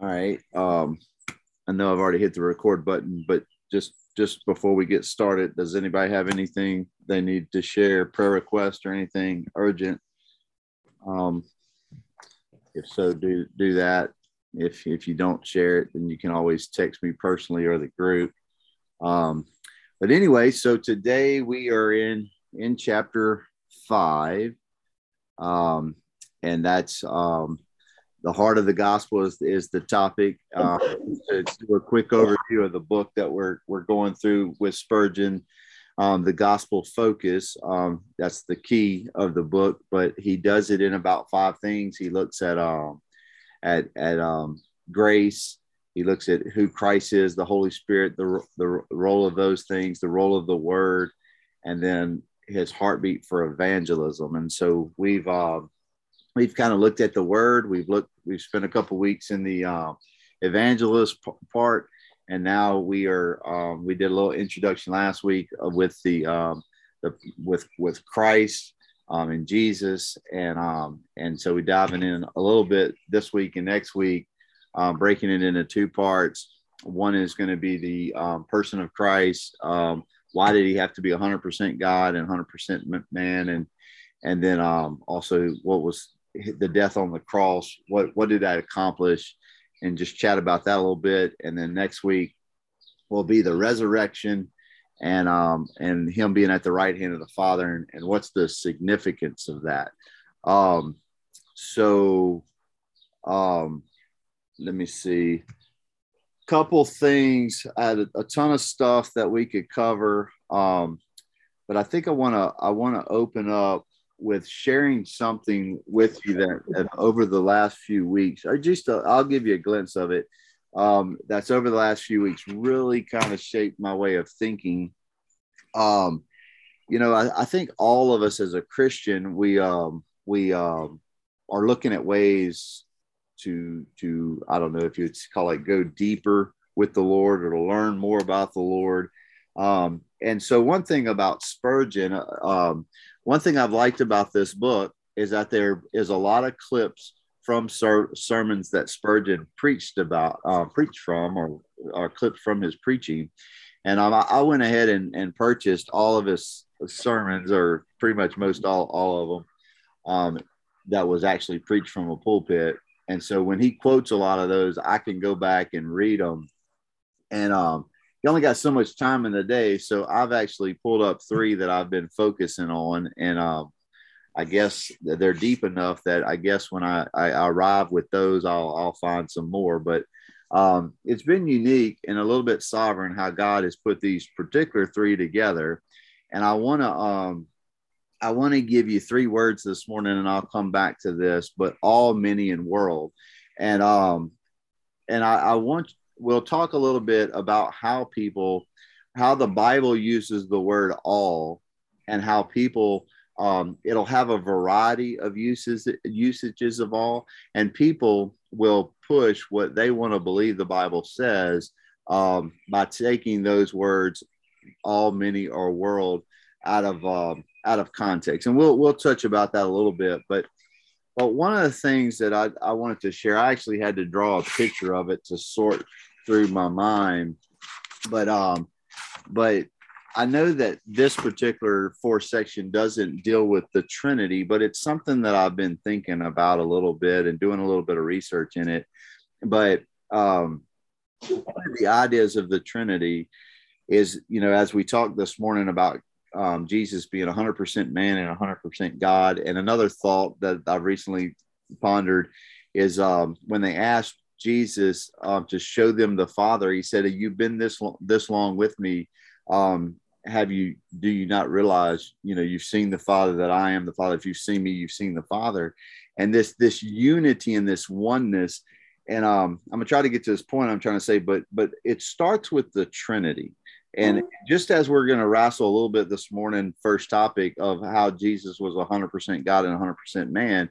All right. Um, I know I've already hit the record button, but just just before we get started, does anybody have anything they need to share, prayer request or anything urgent? Um, if so, do do that. If if you don't share it, then you can always text me personally or the group. Um, but anyway, so today we are in in chapter five, um, and that's um, the heart of the gospel is, is the topic. Uh, to do a quick overview of the book that we're we're going through with Spurgeon, um, the gospel focus. Um, that's the key of the book, but he does it in about five things. He looks at um, at at um, grace. He looks at who Christ is, the Holy Spirit, the the role of those things, the role of the Word, and then his heartbeat for evangelism. And so we've uh, we've kind of looked at the word. We've looked. We've spent a couple weeks in the uh, evangelist p- part, and now we are. Um, we did a little introduction last week with the, um, the with with Christ um, and Jesus, and um, and so we're diving in a little bit this week and next week, um, breaking it into two parts. One is going to be the um, person of Christ. Um, why did he have to be 100% God and 100% man? And and then um, also what was the death on the cross what what did that accomplish? And just chat about that a little bit. And then next week will be the resurrection and um and him being at the right hand of the father. And, and what's the significance of that? Um so um let me see. Couple things. I had a, a ton of stuff that we could cover. Um but i think i want to i want to open up with sharing something with you that, that over the last few weeks, or just i will give you a glimpse of it. Um, that's over the last few weeks really kind of shaped my way of thinking. Um, you know, I, I, think all of us as a Christian, we um, we um, are looking at ways to to I don't know if you'd call it go deeper with the Lord or to learn more about the Lord. Um, and so one thing about Spurgeon, uh, um, one thing I've liked about this book is that there is a lot of clips from ser- sermons that Spurgeon preached about, uh, preached from, or, or clips from his preaching. And I, I went ahead and, and, purchased all of his sermons, or pretty much most all, all of them, um, that was actually preached from a pulpit. And so when he quotes a lot of those, I can go back and read them. And um, you only got so much time in the day. So I've actually pulled up three that I've been focusing on. And um, I guess they're deep enough that I guess when I, I arrive with those, I'll, I'll find some more. But um, it's been unique and a little bit sovereign how God has put these particular three together. And I want to, um, I want to give you three words this morning, and I'll come back to this. But all, many, and world, and um, and I, I want we'll talk a little bit about how people, how the Bible uses the word all, and how people um, it'll have a variety of uses usages of all, and people will push what they want to believe the Bible says um, by taking those words, all, many, or world, out of um, out of context, and we'll we'll touch about that a little bit, but. But one of the things that I, I wanted to share, I actually had to draw a picture of it to sort through my mind. But um, but I know that this particular fourth section doesn't deal with the Trinity, but it's something that I've been thinking about a little bit and doing a little bit of research in it. But um, the ideas of the Trinity is, you know, as we talked this morning about um, Jesus being 100% man and 100% God, and another thought that I've recently pondered is um, when they asked Jesus um, to show them the Father. He said, "You've been this lo- this long with me. Um, have you? Do you not realize? You know, you've seen the Father that I am the Father. If you've seen me, you've seen the Father." And this this unity and this oneness. And um, I'm gonna try to get to this point. I'm trying to say, but but it starts with the Trinity. And just as we're going to wrestle a little bit this morning, first topic of how Jesus was 100% God and 100% man,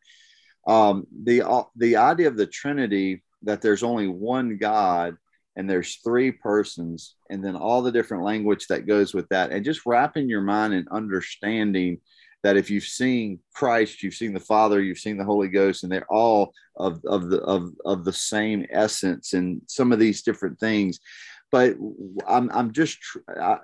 um, the uh, the idea of the Trinity that there's only one God and there's three persons, and then all the different language that goes with that, and just wrapping your mind and understanding that if you've seen Christ, you've seen the Father, you've seen the Holy Ghost, and they're all of, of the of, of the same essence and some of these different things. But I'm I'm just I,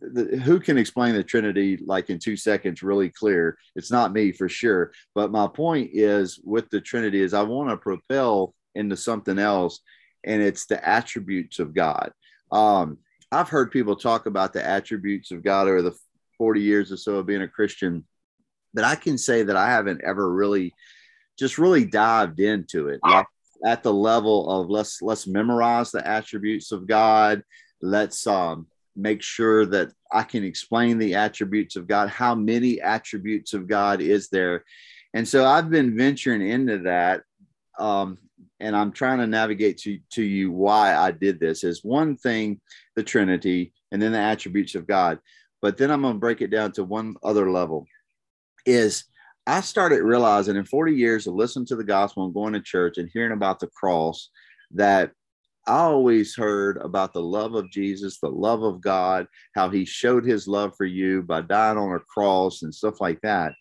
the, who can explain the Trinity like in two seconds really clear? It's not me for sure. But my point is with the Trinity is I want to propel into something else, and it's the attributes of God. Um, I've heard people talk about the attributes of God over the 40 years or so of being a Christian, but I can say that I haven't ever really just really dived into it like at the level of let's let's memorize the attributes of God. Let's um make sure that I can explain the attributes of God. How many attributes of God is there? And so I've been venturing into that. Um, and I'm trying to navigate to, to you why I did this is one thing, the Trinity, and then the attributes of God. But then I'm going to break it down to one other level is I started realizing in 40 years of listening to the gospel and going to church and hearing about the cross that I always heard about the love of Jesus, the love of God, how he showed his love for you by dying on a cross and stuff like that.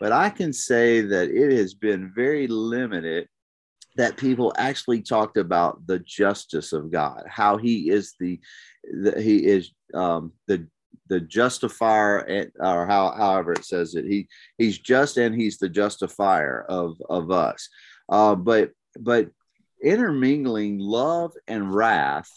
But I can say that it has been very limited that people actually talked about the justice of God, how he is the, the he is um, the the justifier or how however it says it he he's just and he's the justifier of of us uh, but but intermingling love and wrath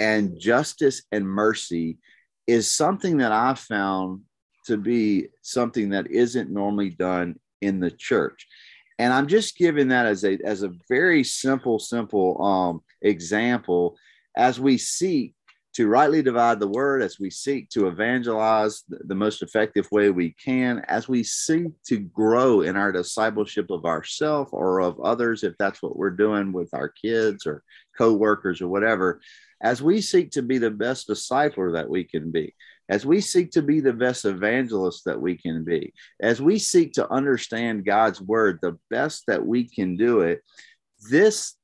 and justice and mercy is something that I found to be something that isn't normally done in the church. And I'm just giving that as a as a very simple, simple um, example. As we seek to rightly divide the word as we seek to evangelize the most effective way we can, as we seek to grow in our discipleship of ourselves or of others, if that's what we're doing with our kids or co-workers or whatever, as we seek to be the best discipler that we can be, as we seek to be the best evangelist that we can be, as we seek to understand God's word the best that we can do it, this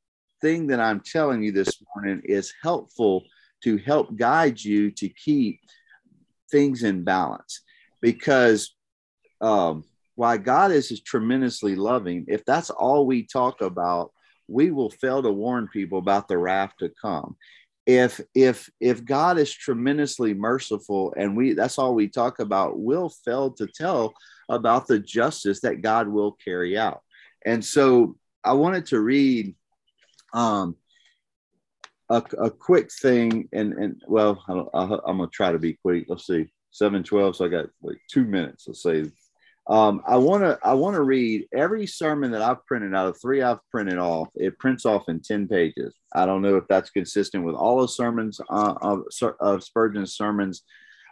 thing that I'm telling you this morning is helpful to help guide you to keep things in balance. Because um, while God is tremendously loving, if that's all we talk about, we will fail to warn people about the wrath to come. If if if God is tremendously merciful and we that's all we talk about, we'll fail to tell about the justice that God will carry out. And so I wanted to read um, a, a quick thing, and and well, I, am gonna try to be quick. Let's see, seven twelve. So I got like two minutes. Let's say. Um, I want to I want to read every sermon that I've printed out of three I've printed off. It prints off in ten pages. I don't know if that's consistent with all the sermons uh, of, of Spurgeon's sermons,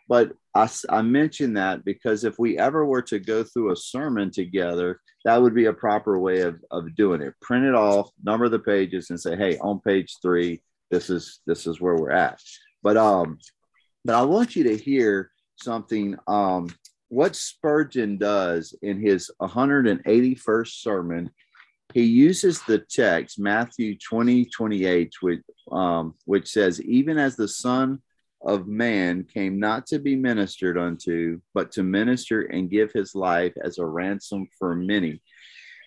but I, I mention that because if we ever were to go through a sermon together, that would be a proper way of, of doing it. Print it off, number the pages, and say, hey, on page three, this is this is where we're at. But um, but I want you to hear something. Um, what Spurgeon does in his 181st sermon, he uses the text Matthew 20, 28, which, um, which says, Even as the Son of Man came not to be ministered unto, but to minister and give his life as a ransom for many.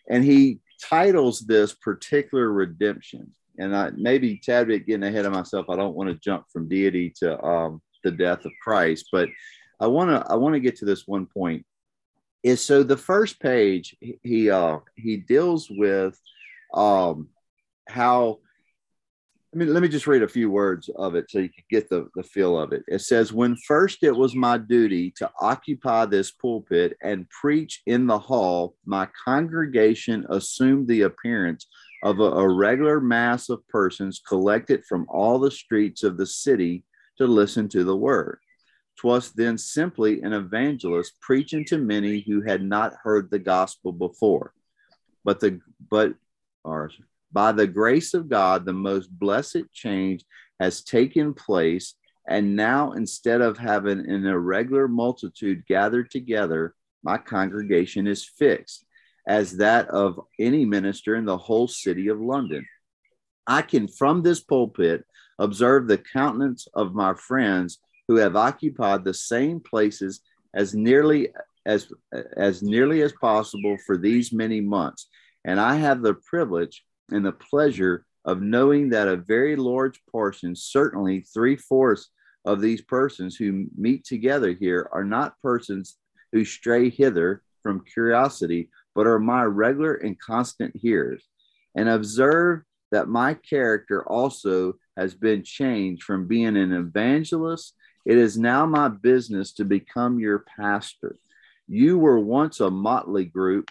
And he titles this particular redemption and I maybe tad bit getting ahead of myself. I don't want to jump from deity to um, the death of Christ, but I want to I want to get to this one point. Is so the first page he uh, he deals with um, how. I mean, let me just read a few words of it so you can get the, the feel of it. It says, When first it was my duty to occupy this pulpit and preach in the hall, my congregation assumed the appearance of a, a regular mass of persons collected from all the streets of the city to listen to the word. Twas then simply an evangelist preaching to many who had not heard the gospel before. But the but or by the grace of God, the most blessed change has taken place. And now, instead of having an irregular multitude gathered together, my congregation is fixed as that of any minister in the whole city of London. I can, from this pulpit, observe the countenance of my friends who have occupied the same places as nearly as as nearly as possible for these many months, and I have the privilege and the pleasure of knowing that a very large portion, certainly three fourths of these persons who meet together here, are not persons who stray hither from curiosity, but are my regular and constant hearers. And observe that my character also has been changed from being an evangelist. It is now my business to become your pastor. You were once a motley group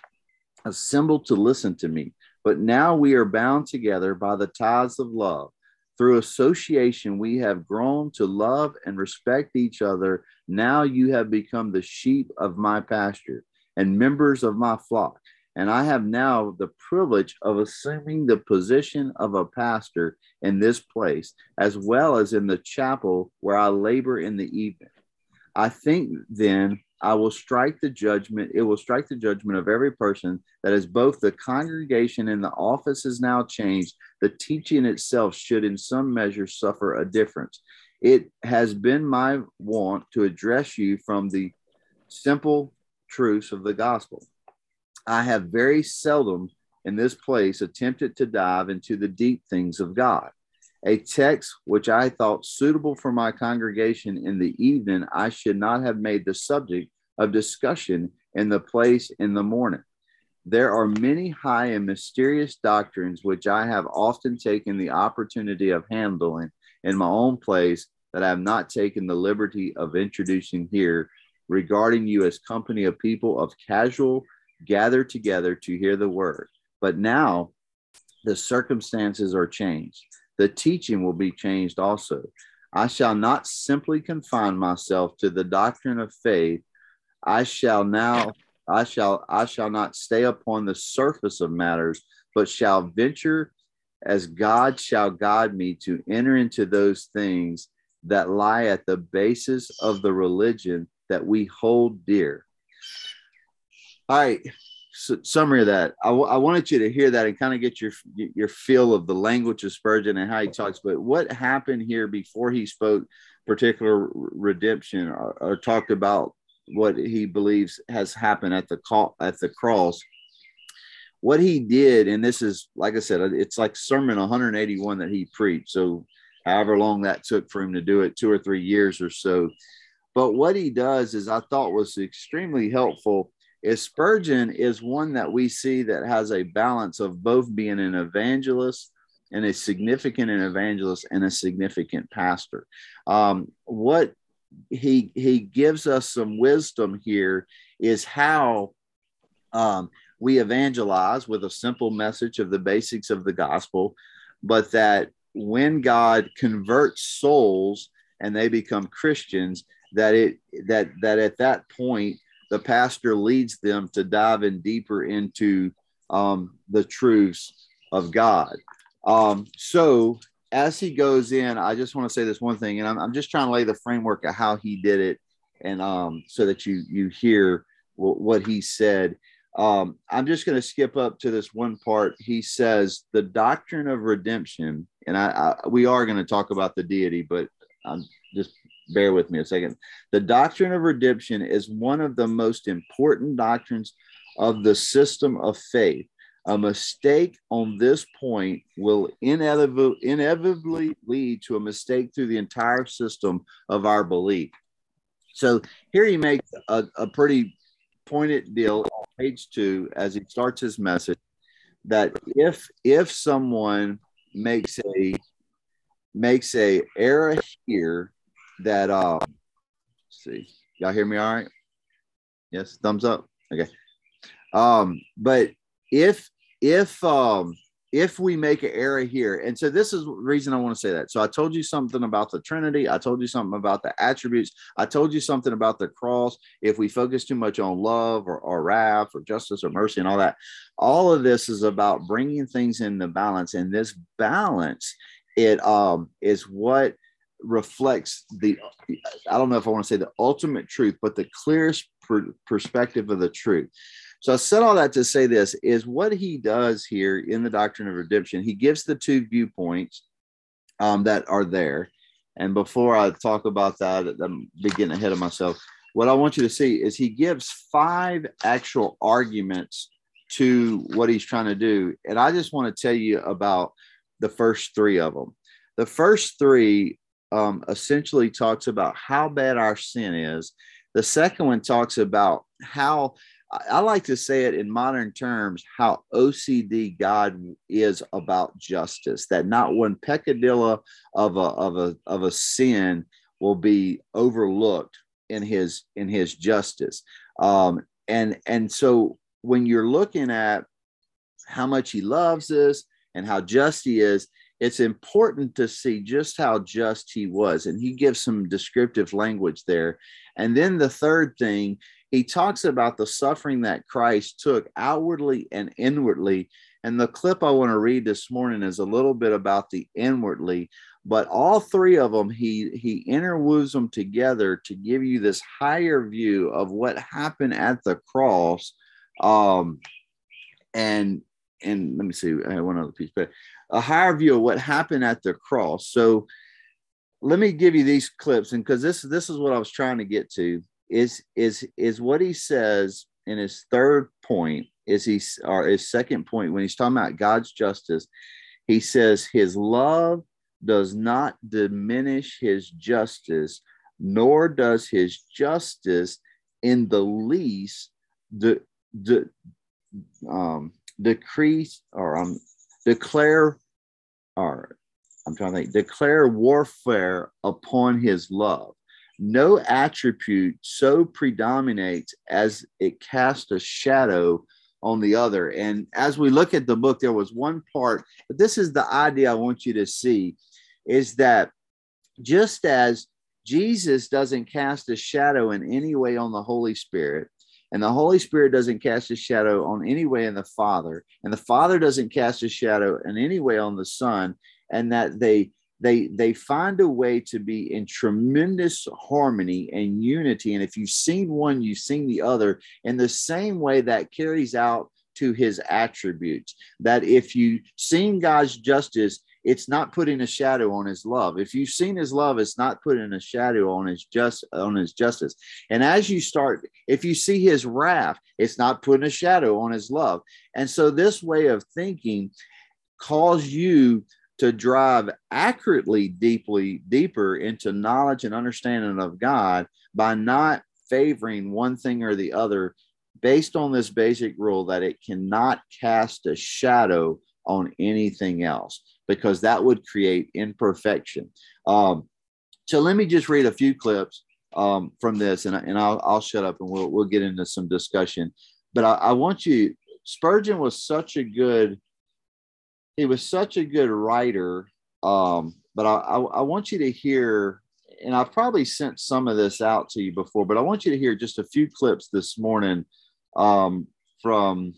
assembled to listen to me. But now we are bound together by the ties of love. Through association, we have grown to love and respect each other. Now you have become the sheep of my pasture and members of my flock. And I have now the privilege of assuming the position of a pastor in this place, as well as in the chapel where I labor in the evening. I think then I will strike the judgment. It will strike the judgment of every person that is both the congregation and the office is now changed. The teaching itself should, in some measure, suffer a difference. It has been my want to address you from the simple truths of the gospel. I have very seldom in this place attempted to dive into the deep things of God. A text which I thought suitable for my congregation in the evening, I should not have made the subject of discussion in the place in the morning. There are many high and mysterious doctrines which I have often taken the opportunity of handling in my own place that I have not taken the liberty of introducing here regarding you as company of people of casual gathered together to hear the word. But now the circumstances are changed the teaching will be changed also. I shall not simply confine myself to the doctrine of faith. I shall now I shall I shall not stay upon the surface of matters, but shall venture as God shall guide me to enter into those things that lie at the basis of the religion that we hold dear. All right, summary of that. I, w- I wanted you to hear that and kind of get your your feel of the language of Spurgeon and how he talks. But what happened here before he spoke particular redemption or, or talked about what he believes has happened at the call at the cross? What he did, and this is like I said, it's like sermon 181 that he preached. So however long that took for him to do it, two or three years or so. But what he does is I thought was extremely helpful is Spurgeon is one that we see that has a balance of both being an evangelist and a significant an evangelist and a significant pastor. Um, what he he gives us some wisdom here is how um, we evangelize with a simple message of the basics of the gospel, but that when God converts souls and they become Christians, that it that that at that point the pastor leads them to dive in deeper into um, the truths of God. Um, so as he goes in, I just want to say this one thing, and I'm, I'm, just trying to lay the framework of how he did it, and um, so that you you hear w- what he said. Um, I'm just going to skip up to this one part. He says the doctrine of redemption, and I, I we are going to talk about the deity, but I'm just bear with me a second. The doctrine of redemption is one of the most important doctrines of the system of faith. A mistake on this point will inevitably, lead to a mistake through the entire system of our belief. So here he makes a, a pretty pointed deal on page two as he starts his message that if if someone makes a makes a error here that um see. Y'all hear me all right? Yes thumbs up? Okay. Um but if if um if we make an error here and so this is the reason i want to say that. So i told you something about the trinity. I told you something about the attributes. I told you something about the cross. If we focus too much on love or, or wrath or justice or mercy and all that all of this is about bringing things into balance. And this balance it um is what reflects the i don't know if i want to say the ultimate truth but the clearest per- perspective of the truth so i said all that to say this is what he does here in the doctrine of redemption he gives the two viewpoints um, that are there and before i talk about that i'm getting ahead of myself what I want you to see is he gives five actual arguments to what he's trying to do. And I just want to tell you about the first three of them. The first three um, essentially talks about how bad our sin is. The second one talks about how I like to say it in modern terms how OCD God is about justice, that not one peccadillo of a, of a, of a sin will be overlooked in his in his justice um, and and so when you're looking at how much he loves us and how just he is it's important to see just how just he was and he gives some descriptive language there. And then the third thing he talks about the suffering that christ took outwardly and inwardly. And the clip i want to read this morning is a little bit about the inwardly but all three of them he he interweaves them together to give you this higher view of what happened at the cross. Um and and let me see i have one other piece but a higher view of what happened at the cross. So let me give you these clips and because this this is what i was trying to get to is is is what he says in his third point is he or his second point when he's talking about god's justice he says his love does not diminish his justice, nor does his justice in the least the the um, decrease or um, declare or I'm trying to think, declare warfare upon his love. No attribute so predominates as it casts a shadow on the other. And as we look at the book, there was one part, but this is the idea I want you to see is that just as Jesus doesn't cast a shadow in any way on the Holy Spirit, and the Holy Spirit doesn't cast a shadow on any way in the Father, and the Father doesn't cast a shadow in any way on the Son, and that they they they find a way to be in tremendous harmony and unity. And if you've seen one, you've seen the other. In the same way that carries out to his attributes. That if you've seen God's justice, it's not putting a shadow on his love. If you've seen his love, it's not putting a shadow on his just on his justice. And as you start, if you see his wrath, it's not putting a shadow on his love. And so this way of thinking calls you to drive accurately deeply deeper into knowledge and understanding of God by not favoring one thing or the other based on this basic rule that it cannot cast a shadow on anything else because that would create imperfection. Um, so let me just read a few clips um, from this, and, and I'll, I'll shut up and we'll, we'll get into some discussion. But I, I want you, Spurgeon was such a good, he was such a good writer. Um, but I, I, I want you to hear, and I've probably sent some of this out to you before, but I want you to hear just a few clips this morning um, from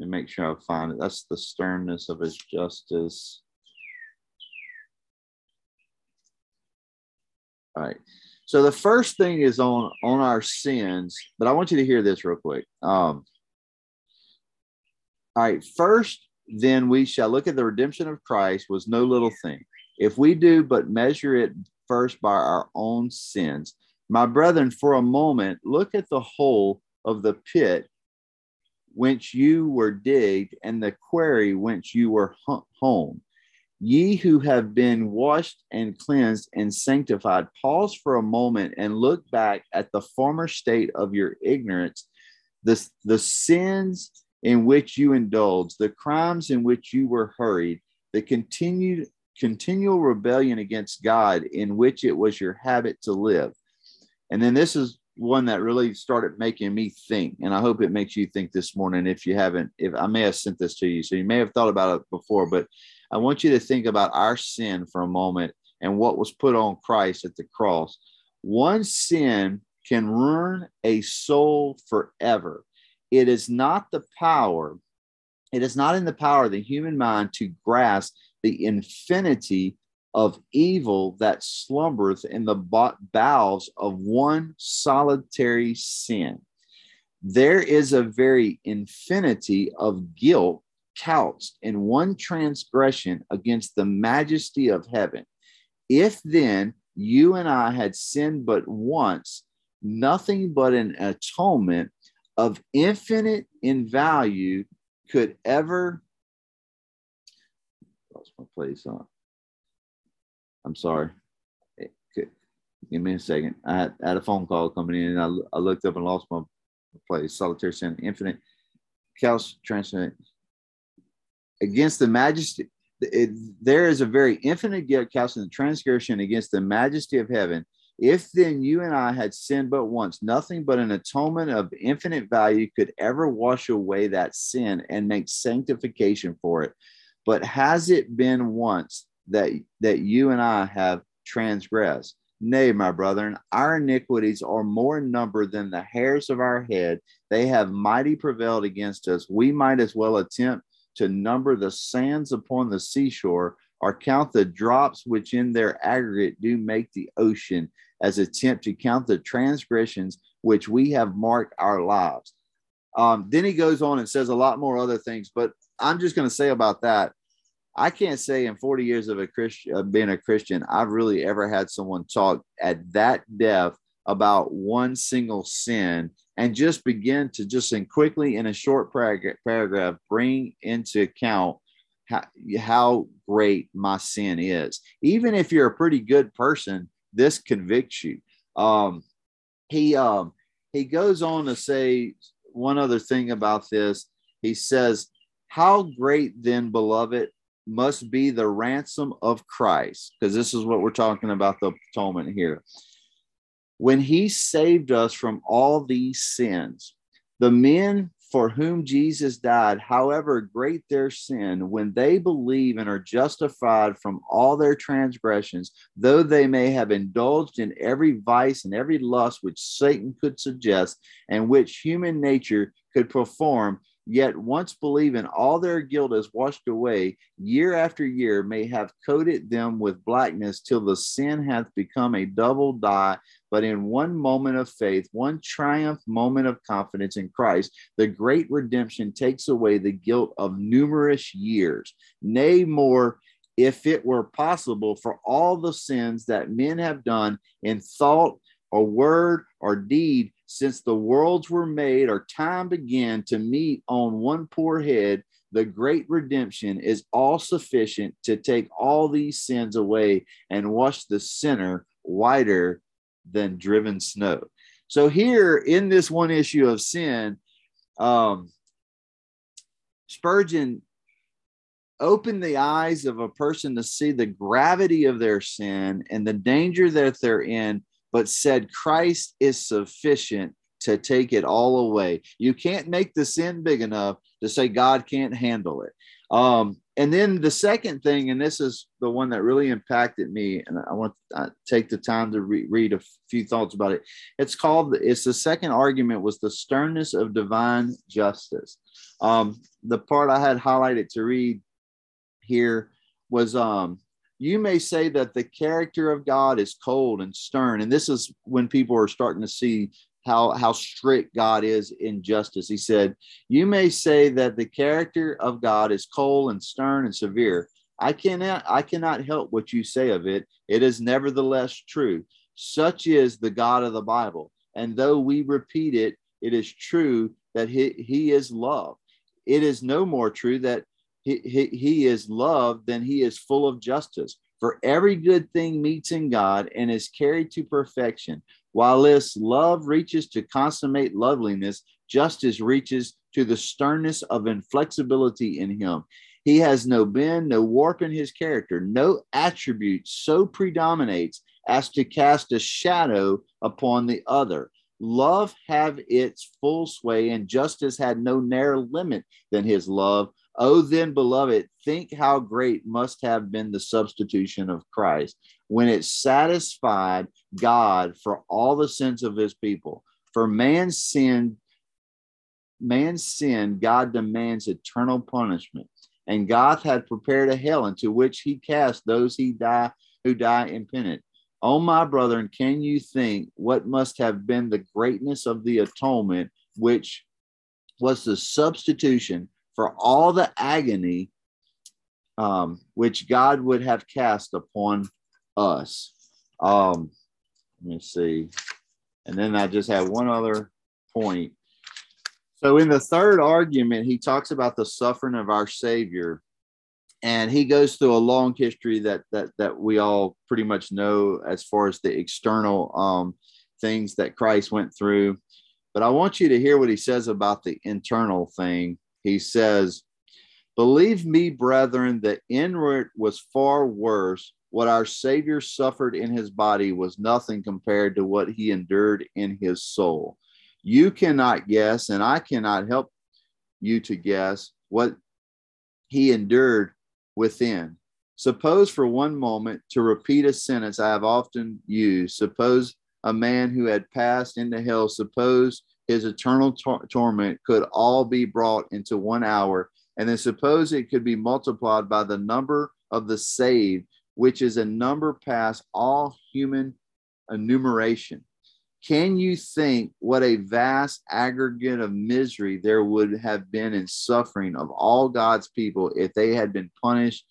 and make sure I find it. That's the sternness of his justice. All right. So the first thing is on on our sins, but I want you to hear this real quick. Um, all right. First, then we shall look at the redemption of Christ was no little thing. If we do but measure it first by our own sins, my brethren, for a moment, look at the hole of the pit whence you were digged, and the quarry whence you were home. Ye who have been washed and cleansed and sanctified, pause for a moment and look back at the former state of your ignorance, the, the sins in which you indulged, the crimes in which you were hurried, the continued continual rebellion against God in which it was your habit to live. And then this is one that really started making me think and i hope it makes you think this morning if you haven't if i may have sent this to you so you may have thought about it before but i want you to think about our sin for a moment and what was put on christ at the cross. One sin can ruin a soul forever. It is not the power it is not in the power of the human mind to grasp the infinity of evil that slumbereth in the bowels of one solitary sin. There is a very infinity of guilt couched in one transgression against the majesty of heaven. If then you and I had sinned but once, nothing but an atonement of infinite in value could ever lost my place on. I'm sorry. Give me a second. I had, had, a phone call coming in, and I, I looked up and lost my place. Solitary sin, infinite, chaos, transcendent. Against the majesty, it, there is a very infinite guilt, in the transgression against the majesty of heaven. If then you and I had sinned but once, nothing but an atonement of infinite value could ever wash away that sin and make sanctification for it. But has it been once that that you and I have transgressed? Nay, my brethren, our iniquities are more in number than the hairs of our head. They have mighty prevailed against us. We might as well attempt to number the sands upon the seashore or count the drops which in their aggregate do make the ocean, as attempt to count the transgressions which we have marked our lives. Um, then he goes on and says a lot more other things, but I'm just going to say about that I can't say in 40 years of a Christian, uh, being a Christian, I've really ever had someone talk at that depth about one single sin and just begin to just and quickly in a short paragraph bring into account how, how great my sin is. Even if you're a pretty good person, this convicts you. Um, he um, he goes on to say one other thing about this. He says, "How great then, beloved, must be the ransom of Christ, because this is what we're talking about the atonement here. When he saved us from all these sins, the men for whom Jesus died, however great their sin, when they believe and are justified from all their transgressions, though they may have indulged in every vice and every lust which Satan could suggest and which human nature could perform, yet once believing all their guilt is washed away, year after year may have coated them with blackness till the sin hath become a double dye. But in one moment of faith, one triumph moment of confidence in Christ, the great redemption takes away the guilt of numerous years. Nay, more, if it were possible for all the sins that men have done in thought or word or deed since the worlds were made or time began to meet on one poor head, the great redemption is all sufficient to take all these sins away and wash the sinner whiter than driven snow. So, here in this one issue of sin, um, Spurgeon opened the eyes of a person to see the gravity of their sin and the danger that they're in but said Christ is sufficient to take it all away. You can't make the sin big enough to say God can't handle it. Um, and then the second thing, and this is the one that really impacted me, and I want to take the time to re- read a few thoughts about it. It's called, it's the second argument was the sternness of divine justice. Um, the part I had highlighted to read here was um, you may say that the character of God is cold and stern. And this is when people are starting to see how, how strict God is in justice. He said, You may say that the character of God is cold and stern and severe. I cannot I cannot help what you say of it. It is nevertheless true. Such is the God of the Bible. And though we repeat it, it is true that he, he is love. It is no more true that he, he, is love, then he is full of justice. For every good thing meets in God and is carried to perfection. While this love reaches to consummate loveliness, justice reaches to the sternness of inflexibility in him. He has no bend, no warp in his character, no attribute so predominates as to cast a shadow upon the other. Love have its full sway, and justice had no narrower limit than his love, Oh, then, beloved, think how great must have been the substitution of Christ when it satisfied God for all the sins of his people. For man's sin, man's sin, God demands eternal punishment. And God had prepared a hell into which he cast those he die who die impenitent. Oh, my brethren, can you think what must have been the greatness of the atonement, which was the substitution for all the agony um, which God would have cast upon us. Um, let me see. And then I just have one other point. So in the third argument, he talks about the suffering of our Savior, and he goes through a long history that that that we all pretty much know as far as the external um, things that Christ went through. But I want you to hear what he says about the internal thing. He says, Believe me, brethren, the inward was far worse. What our Savior suffered in his body was nothing compared to what he endured in his soul. You cannot guess, and I cannot help you to guess what he endured within. Suppose for one moment, to repeat a sentence I have often used, suppose a man who had passed into hell, suppose his eternal tor- torment could all be brought into one hour and then suppose it could be multiplied by the number of the saved, which is a number past all human enumeration. Can you think what a vast aggregate of misery there would have been in suffering of all God's people if they had been punished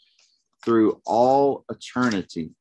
through all eternity?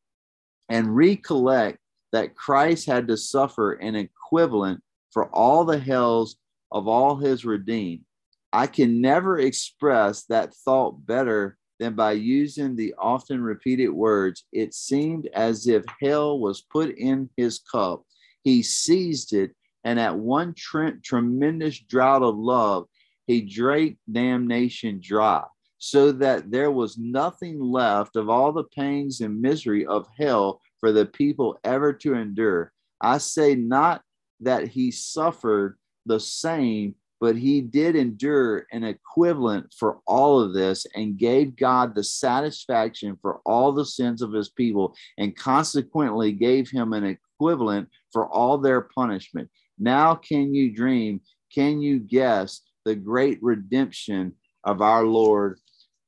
And recollect that Christ had to suffer an equivalent for all the hells of all his redeemed. I can never express that thought better than by using the often repeated words. It seemed as if hell was put in his cup. He seized it, and at one tre- tremendous draught of love, he drank damnation dry, so that there was nothing left of all the pangs and misery of hell for the people ever to endure. I say not that he suffered the same but he did endure an equivalent for all of this and gave God the satisfaction for all the sins of his people and consequently gave him an equivalent for all their punishment. Now, can you dream? Can you guess the great redemption of our Lord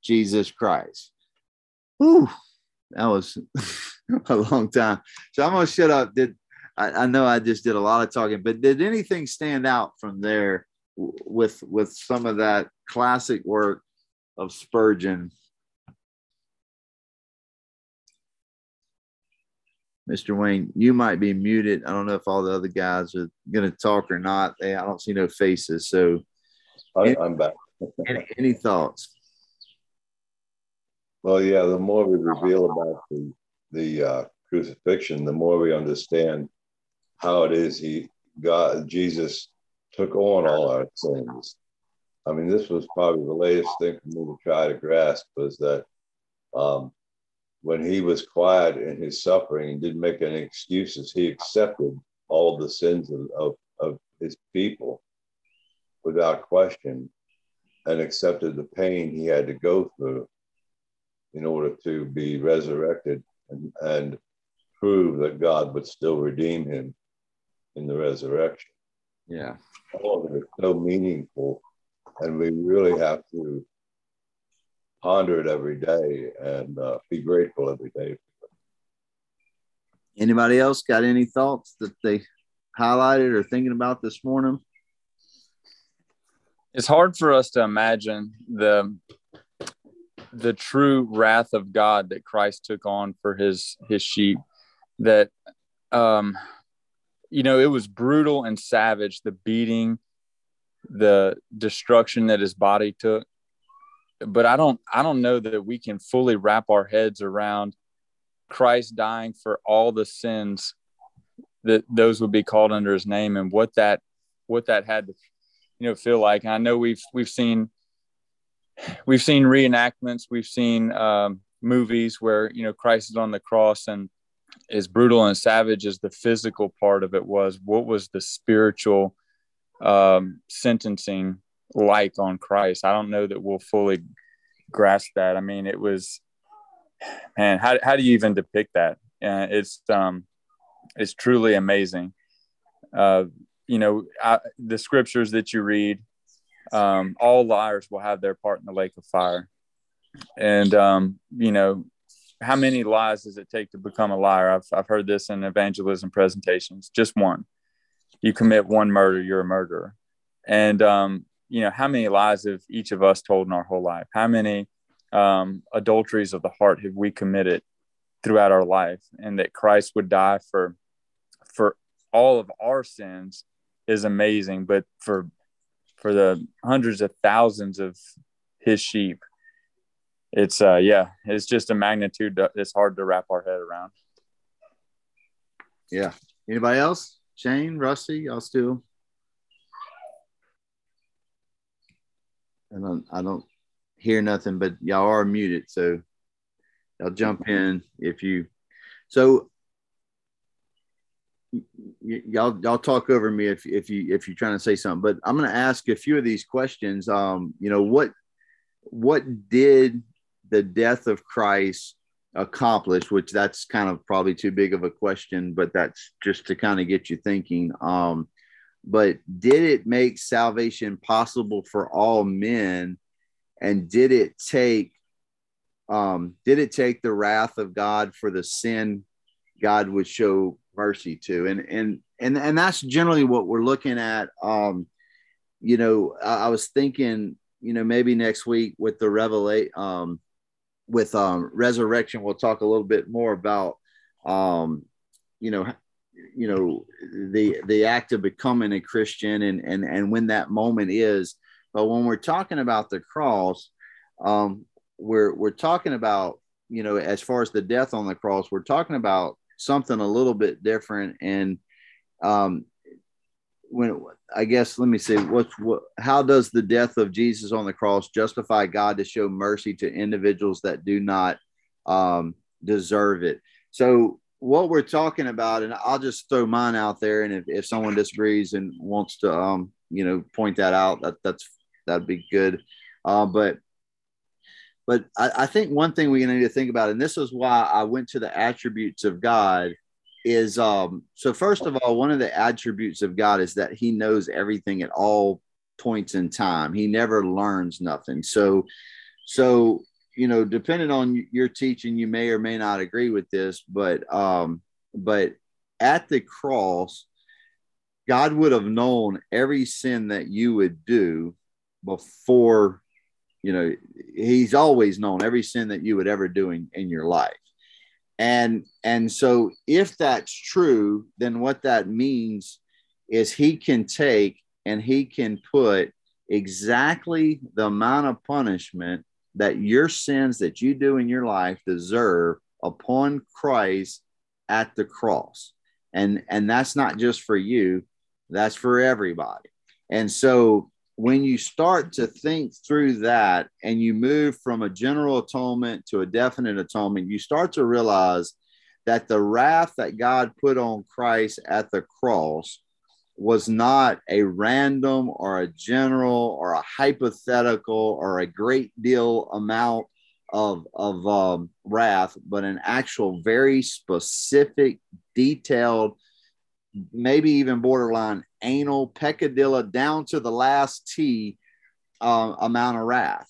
Jesus Christ? Whew, that was a long time. So I'm going to shut up. Did I, I know I just did a lot of talking, but did anything stand out from there? with with some of that classic work of Spurgeon. Mr. Wayne, you might be muted. I don't know if all the other guys are going to talk or not. They, I don't see no faces. So I, am back. any, any thoughts? Well, yeah, the more we reveal about the, the uh, crucifixion, the more we understand how it is he, God, Jesus took on all our sins. I mean, this was probably the latest thing for me to try to grasp was that um, when he was quiet in his suffering and didn't make any excuses, he accepted all the sins of, of, of his people without question and accepted the pain he had to go through in order to be resurrected and, and prove that God would still redeem him in the resurrection. Yeah. All of it is so meaningful. And we really have to ponder it every day and uh, be grateful every day. Anybody else got any thoughts that they highlighted or thinking about this morning? It's hard for us to imagine the the true wrath of God that Christ took on for his his sheep. That um, you know, it was brutal and savage, the beating, the destruction that his body took. But I don't I don't know that we can fully wrap our heads around Christ dying for all the sins that those would be called under his name and what that what that had to you know feel like. And I know we've we've seen we've seen reenactments, we've seen um, movies where you know Christ is on the cross and as brutal and savage as the physical part of it was, what was the spiritual um, sentencing like on Christ? I don't know that we'll fully grasp that. I mean, it was, man, how, how do you even depict that? Uh, it's, um, it's truly amazing. Uh, you know, I, the scriptures that you read, um, all liars will have their part in the lake of fire. And, um, you know, how many lies does it take to become a liar? I've, I've heard this in evangelism presentations, just one. You commit one murder, you're a murderer. And, um, you know, how many lies have each of us told in our whole life? How many um, adulteries of the heart have we committed throughout our life? And that Christ would die for, for all of our sins is amazing, but for for the hundreds of thousands of his sheep, it's uh yeah, it's just a magnitude that's hard to wrap our head around. Yeah. Anybody else? Shane, Rusty, y'all still? I don't I don't hear nothing, but y'all are muted, so y'all jump in if you so y- y'all y'all talk over me if if you if you're trying to say something but i'm going to ask a few of these questions um you know what what did the death of christ accomplished, which that's kind of probably too big of a question but that's just to kind of get you thinking. Um but did it make salvation possible for all men? And did it take um did it take the wrath of god for the sin god would show mercy to? And and and and that's generally what we're looking at. Um you know i, I was thinking you know maybe next week with the revelation um with um resurrection we'll talk a little bit more about um you know you know the the act of becoming a christian and and and when that moment is. But when we're talking about the cross um we're we're talking about you know as far as the death on the cross we're talking about something a little bit different. And um when i guess let me say what's what how does the death of jesus on the cross justify god to show mercy to individuals that do not um deserve it? So what we're talking about and i'll just throw mine out there and if, if someone disagrees and wants to um you know point that out that that's that'd be good. Uh, but but I, I, think one thing we need to think about, and this is why I went to the attributes of God, is um, so first of all, one of the attributes of God is that He knows everything at all points in time. He never learns nothing. So, so you know, depending on your teaching, you may or may not agree with this, but um, but at the cross, God would have known every sin that you would do before you know he's always known every sin that you would ever do in, in your life and and so if that's true then what that means is he can take and he can put exactly the amount of punishment that your sins that you do in your life deserve upon Christ at the cross. And and that's not just for you, that's for everybody. And so when you start to think through that and you move from a general atonement to a definite atonement, you start to realize that the wrath that God put on Christ at the cross was not a random or a general or a hypothetical or a great deal amount of, of um, wrath, but an actual very specific, detailed, maybe even borderline anal peccadilla down to the last T uh, amount of wrath.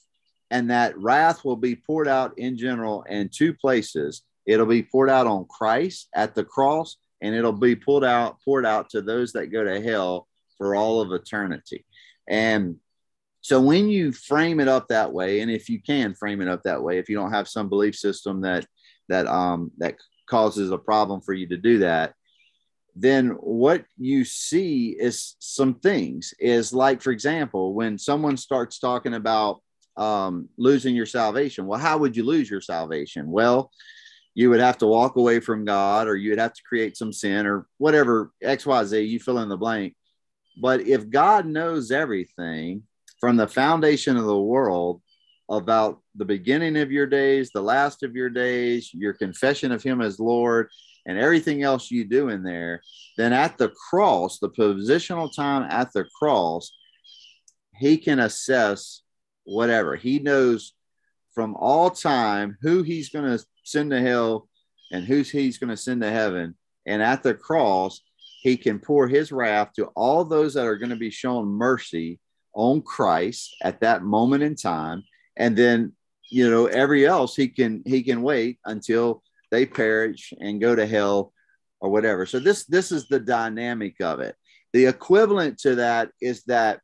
And that wrath will be poured out in general in two places. It'll be poured out on Christ at the cross, and it'll be poured out poured out to those that go to hell for all of eternity. And so when you frame it up that way, and if you can frame it up that way, if you don't have some belief system that that um that causes a problem for you to do that, then what you see is some things is like for example when someone starts talking about um, losing your salvation well how would you lose your salvation? Well you would have to walk away from god or you'd have to create some sin or whatever xyz you fill in the blank. But if god knows everything from the foundation of the world about the beginning of your days the last of your days your confession of him as lord and everything else you do in there, then at the cross, the positional time at the cross, he can assess whatever. He knows from all time who he's going to send to hell and who he's going to send to heaven. And at the cross, he can pour his wrath to all those that are going to be shown mercy on Christ at that moment in time. And then, you know, every else he can he can wait until they perish and go to hell or whatever. So this this is the dynamic of it. The equivalent to that is that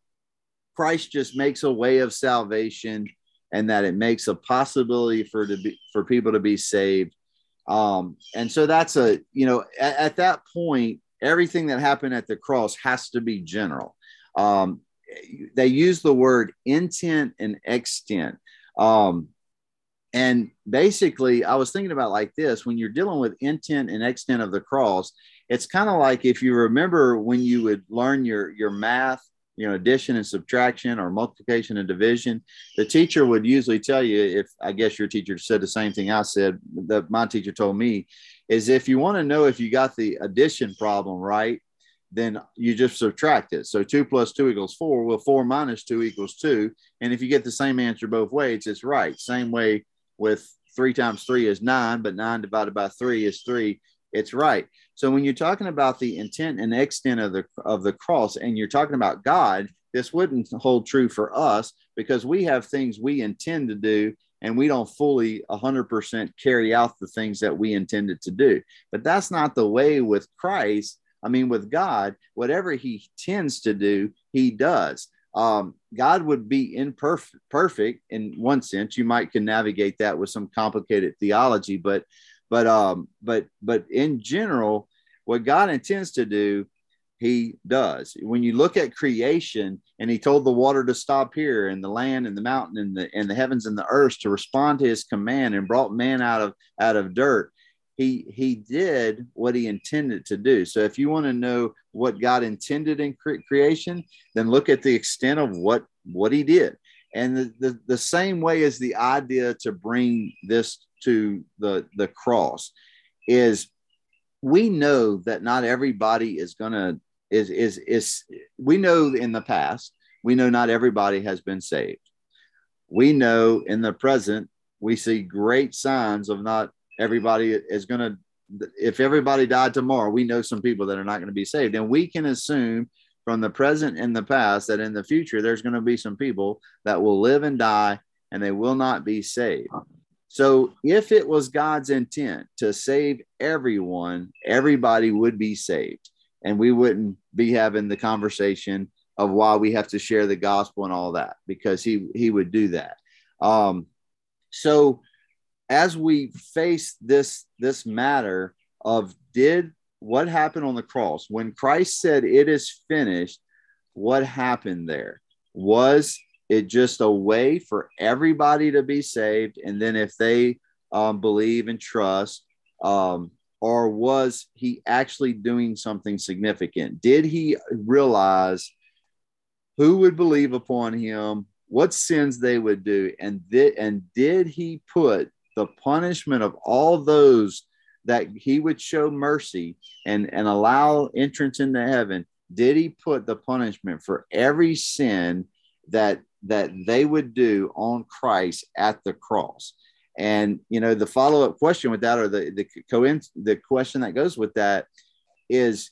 Christ just makes a way of salvation and that it makes a possibility for to be for people to be saved. Um, and so that's a you know at, at that point everything that happened at the cross has to be general. Um, they use the word intent and extent. Um, and basically, I was thinking about like this when you're dealing with intent and extent of the cross, it's kind of like if you remember when you would learn your, your math, you know, addition and subtraction or multiplication and division, the teacher would usually tell you, if I guess your teacher said the same thing I said, that my teacher told me, is if you want to know if you got the addition problem right, then you just subtract it. So two plus two equals four. Well, four minus two equals two. And if you get the same answer both ways, it's right. Same way with three times three is nine, but nine divided by three is three. It's right. So when you're talking about the intent and extent of the of the cross, and you're talking about God, this wouldn't hold true for us because we have things we intend to do and we don't fully 100% carry out the things that we intended to do. But that's not the way with Christ. I mean, with God, whatever he tends to do, he does. Um, God would be imperfect, perfect in one sense. You might can navigate that with some complicated theology, but, but, um, but, but in general, what God intends to do, He does. When you look at creation, and He told the water to stop here, and the land, and the mountain, and the and the heavens and the earth to respond to His command, and brought man out of out of dirt he he did what he intended to do. So if you want to know what god intended in cre- creation then look at the extent of what what he did. And the, the, the same way as the idea to bring this to the the cross is we know that not everybody is gonna is is is we know in the past we know not everybody has been saved. We know in the present we see great signs of not everybody is going to if everybody died tomorrow we know some people that are not going to be saved. And we can assume from the present and the past that in the future there's going to be some people that will live and die and they will not be saved. So if it was god's intent to save everyone everybody would be saved. And we wouldn't be having the conversation of why we have to share the gospel and all that because he he would do that. Um so as we face this this matter of did what happened on the cross when christ said it is finished what happened there? Was it just a way for everybody to be saved? And then if they um, believe and trust um, or was he actually doing something significant? Did he realize who would believe upon him what sins they would do? And, th- and did he put the punishment of all those that he would show mercy and, and allow entrance into heaven, did he put the punishment for every sin that that they would do on Christ at the cross? And you know, the follow-up question with that, or the the co the question that goes with that is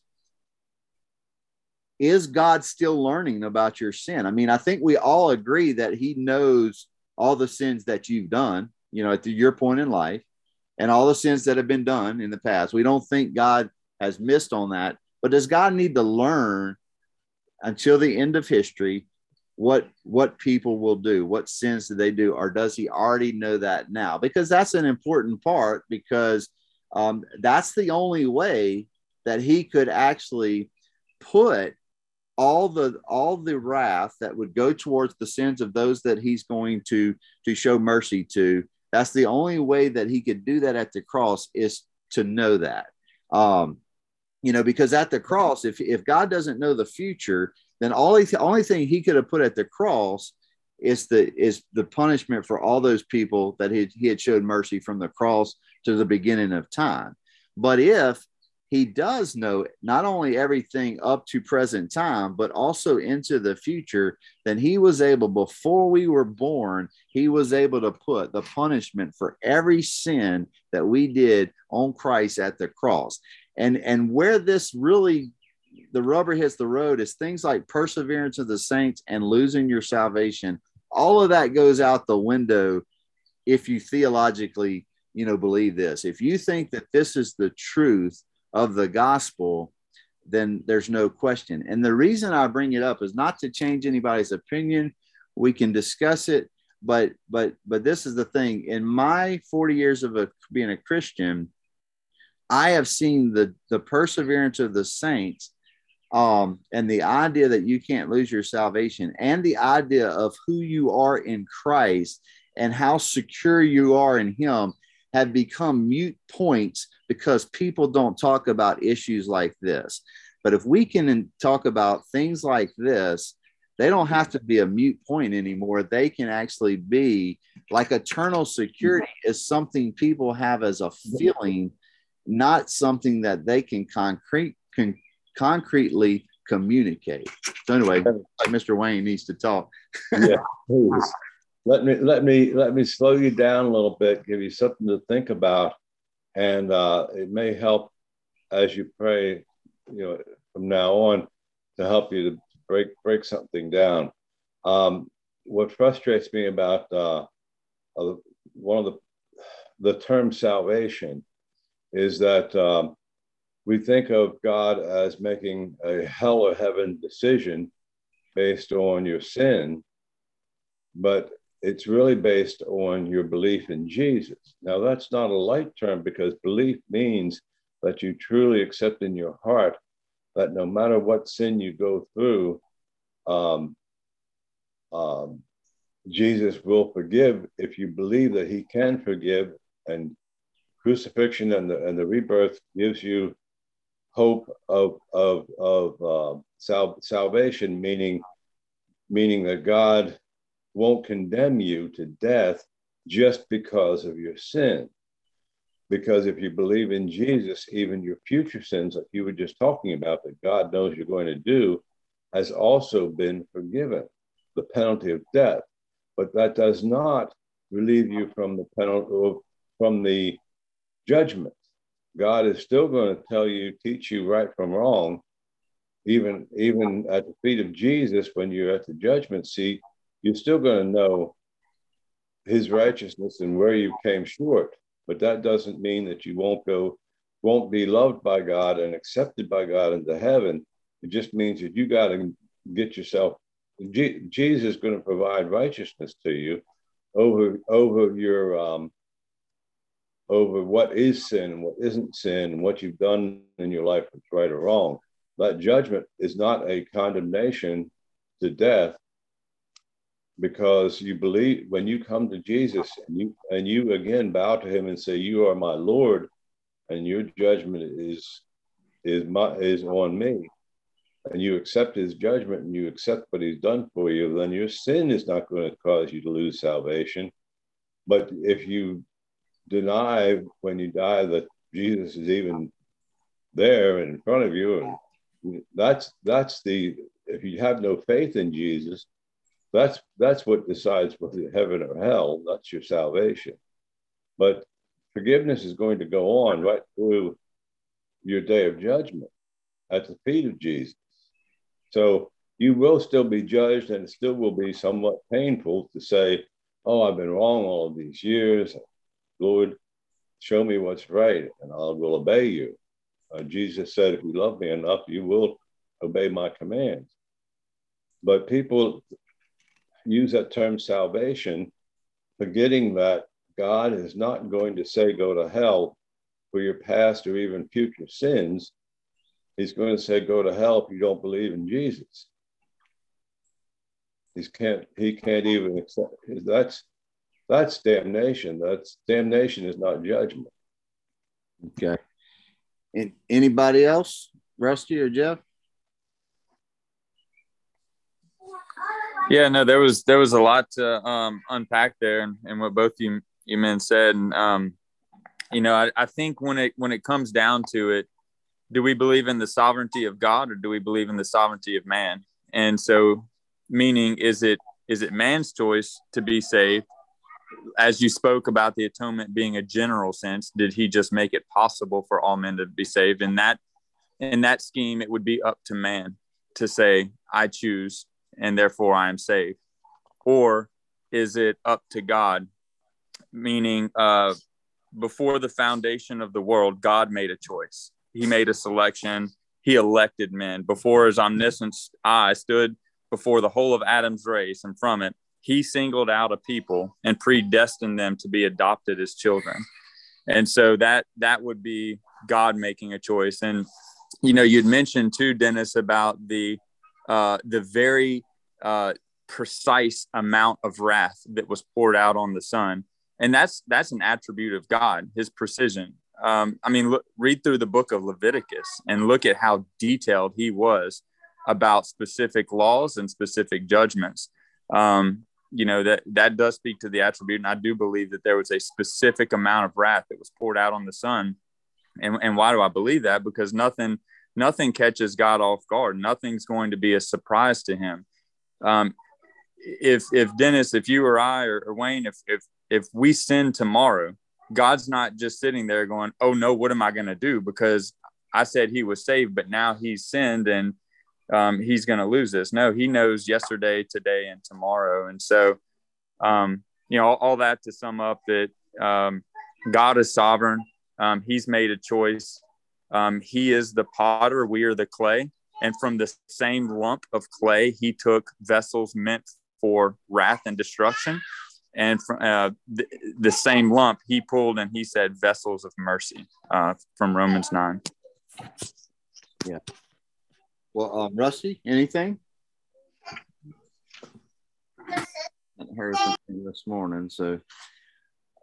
is God still learning about your sin? I mean, I think we all agree that he knows all the sins that you've done you know, at the, your point in life and all the sins that have been done in the past. We don't think God has missed on that. But does God need to learn until the end of history what what people will do? What sins do they do? Or does he already know that now? Because that's an important part because um, that's the only way that he could actually put all the all the wrath that would go towards the sins of those that he's going to to show mercy to that's the only way that he could do that at the cross is to know that. Um, you know, because at the cross, if, if God doesn't know the future, then all the only thing he could have put at the cross is the is the punishment for all those people that he, he had showed mercy from the cross to the beginning of time. But if he does know not only everything up to present time, but also into the future. Then he was able, before we were born, he was able to put the punishment for every sin that we did on Christ at the cross. And, and where this really the rubber hits the road is things like perseverance of the saints and losing your salvation. All of that goes out the window if you theologically, you know, believe this. If you think that this is the truth, of the gospel, then there's no question. And the reason I bring it up is not to change anybody's opinion. We can discuss it, but but but this is the thing. In my 40 years of a, being a Christian, I have seen the the perseverance of the saints um, and the idea that you can't lose your salvation and the idea of who you are in Christ and how secure you are in him have become mute points because people don't talk about issues like this. But if we can talk about things like this, they don't have to be a mute point anymore. They can actually be like eternal security is something people have as a feeling, not something that they can concrete can concretely communicate. So anyway, Mr. Wayne needs to talk. yeah, please. Let me let me let me slow you down a little bit, give you something to think about, and uh, it may help as you pray. You know, from now on, to help you to break break something down. Um, what frustrates me about uh, uh, one of the the term salvation is that um, we think of God as making a hell or heaven decision based on your sin, but it's really based on your belief in Jesus. Now, that's not a light term because belief means that you truly accept in your heart that no matter what sin you go through, um, um, Jesus will forgive if you believe that he can forgive and crucifixion and the, and the rebirth gives you hope of of of uh, sal- salvation, meaning meaning that God won't condemn you to death just because of your sin. Because if you believe in Jesus, even your future sins, like you were just talking about, that God knows you're going to do, has also been forgiven, the penalty of death. But that does not relieve you from the penalty from the judgment God is still going to tell you, teach you right from wrong, even even at the feet of Jesus when you're at the judgment seat. You're still going to know His righteousness and where you came short. But that doesn't mean that you won't go, won't be loved by God and accepted by God into heaven. It just means that you got to get yourself. Jesus is going to provide righteousness to you over over your um, over what is sin and what isn't sin and what you've done in your life that's right or wrong. That judgment is not a condemnation to death because you believe when you come to Jesus and you and you again bow to him and say you are my lord and your judgment is is my is on me and you accept his judgment and you accept what he's done for you then your sin is not going to cause you to lose salvation but if you deny when you die that Jesus is even there in front of you. And that's that's the if you have no faith in Jesus, that's that's what decides whether heaven or hell. That's your salvation. But forgiveness is going to go on right through your day of judgment at the feet of Jesus. So you will still be judged, and it still will be somewhat painful to say, "Oh, I've been wrong all these years. Lord, show me what's right, and I will obey you. Uh, Jesus said, if you love me enough, you will obey my commands. But people use that term salvation, forgetting that God is not going to say, go to hell for your past or even future sins. He's going to say, go to hell if you don't believe in Jesus. He can't, he can't even accept that's that's damnation. That's damnation is not judgment. Okay. And anybody else, Rusty or Jeff? Yeah, no, there was there was a lot to um, unpack there, and, and what both you you men said, and um, you know, I, I think when it when it comes down to it, do we believe in the sovereignty of God or do we believe in the sovereignty of man? And so, meaning, is it is it man's choice to be saved, as you spoke about the atonement being a general sense, did he just make it possible for all men to be saved? In that in that scheme, it would be up to man to say, I choose and therefore I am saved. Or is it up to God? Meaning, uh, before the foundation of the world, God made a choice. He made a selection. He elected men. Before his omniscience eye stood before the whole of Adam's race, and from it, he singled out a people and predestined them to be adopted as children and so that that would be God making a choice. And you know, you'd mentioned too, Dennis, about the uh, the very uh, precise amount of wrath that was poured out on the Son, and that's that's an attribute of God, His precision. Um, I mean, look, read through the book of Leviticus and look at how detailed He was about specific laws and specific judgments. Um, you know that that does speak to the attribute, and I do believe that there was a specific amount of wrath that was poured out on the Son. And, and why do I believe that? Because nothing nothing catches God off guard. Nothing's going to be a surprise to Him. Um, if if Dennis, if you or I or, or Wayne, if if if we sin tomorrow, God's not just sitting there going, "Oh no, what am I going to do?" Because I said He was saved, but now He's sinned and um, He's going to lose this. No, He knows yesterday, today, and tomorrow. And so, um, you know, all, all, that to sum up that um, God is sovereign. Um, he's made a choice. Um, he is the potter. We are the clay. And from the same lump of clay, he took vessels meant for wrath and destruction. And from uh, the, the, same lump, he pulled and he said, vessels of mercy uh, from Romans 9. Yeah. Well, um, Rusty, anything? I heard something this morning. So,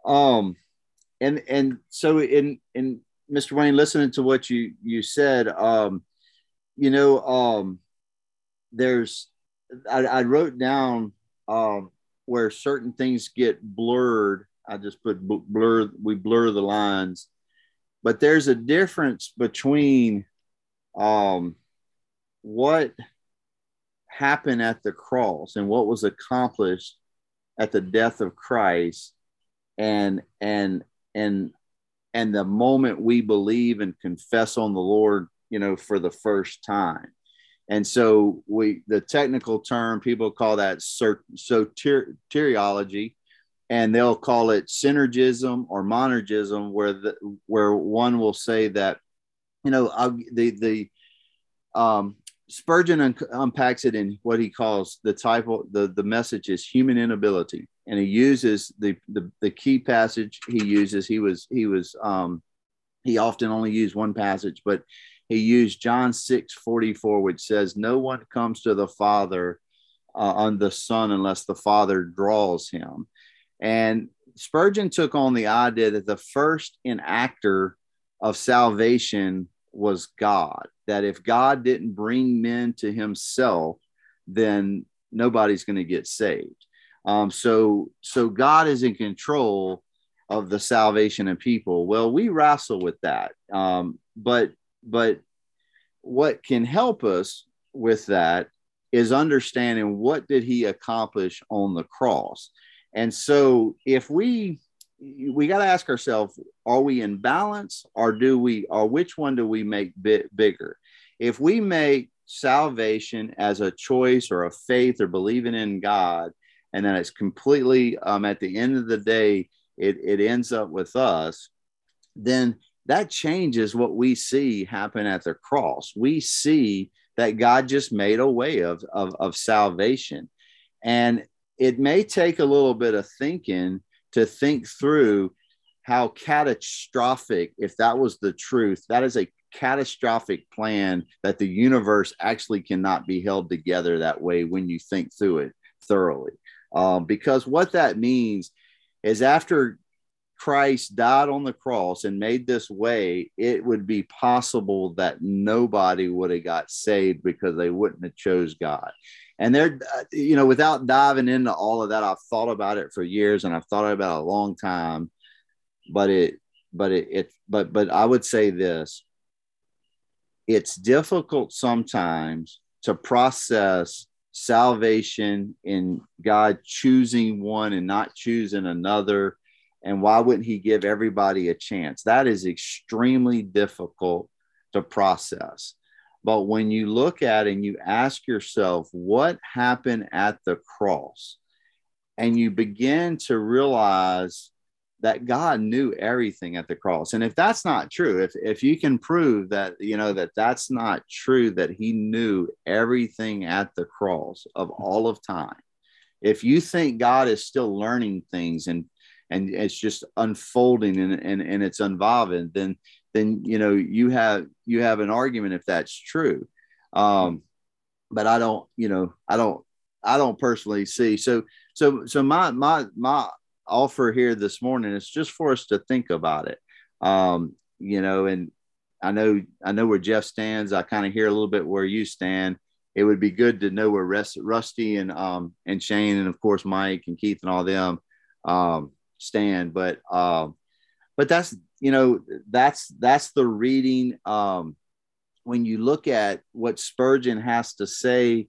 um, and and so in in Mr. Wayne, listening to what you you said, um, you know, um, there's I, I wrote down um, where certain things get blurred. I just put blur. We blur the lines, but there's a difference between um, what happened at the cross and what was accomplished at the death of Christ, and and and and the moment we believe and confess on the Lord, you know, for the first time. And so we, the technical term, people call that soteriology, and they'll call it synergism or monergism, where the where one will say that, you know, the the um, Spurgeon un- unpacks it in what he calls the type of the, the message is human inability. And he uses the, the, the key passage he uses. He was, he was, um, he often only used one passage, but he used John 6 44, which says, No one comes to the Father uh, on the Son unless the Father draws him. And Spurgeon took on the idea that the first enactor of salvation was God that if God didn't bring men to himself, then nobody's going to get saved. Um, so, so God is in control of the salvation of people. Well, we wrestle with that. Um, but, but what can help us with that is understanding what did he accomplish on the cross. And so if we we got to ask ourselves are we in balance or do we or which one do we make bit bigger if we make salvation as a choice or a faith or believing in god and then it's completely um, at the end of the day it, it ends up with us then that changes what we see happen at the cross we see that god just made a way of, of, of salvation and it may take a little bit of thinking to think through how catastrophic, if that was the truth, that is a catastrophic plan that the universe actually cannot be held together that way when you think through it thoroughly. Um, because what that means is after Christ died on the cross and made this way, it would be possible that nobody would have got saved because they wouldn't have chose God. And they're uh, you know without diving into all of that i've thought about it for years and i've thought about it a long time but it but it, it but but i would say this. It's difficult sometimes to process salvation in god choosing one and not choosing another. And why wouldn't he give everybody a chance? That is extremely difficult to process. But when you look at and you ask yourself, what happened at the cross? And you begin to realize that God knew everything at the cross. And if that's not true, if, if you can prove that, you know, that that's not true, that he knew everything at the cross of all of time, if you think God is still learning things and and it's just unfolding and, and, and it's unvolving, then then you know you have you have an argument if that's true. Um, but I don't, you know, I don't, I don't personally see. So, so, so my my my offer here this morning is just for us to think about it. Um, you know, and I know I know where Jeff stands. I kind of hear a little bit where you stand. It would be good to know where Rusty and um and Shane and of course Mike and Keith and all them um stand. But um, but that's you know that's that's the reading. Um, when you look at what Spurgeon has to say,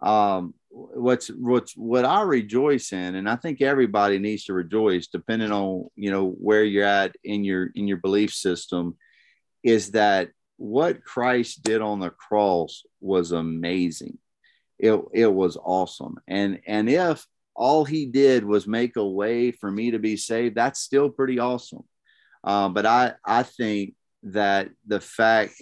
um, what's what's what I rejoice in, and I think everybody needs to rejoice, depending on you know where you're at in your in your belief system, is that what Christ did on the cross was amazing. It it was awesome, and and if all he did was make a way for me to be saved, that's still pretty awesome. Um, but I I think that the fact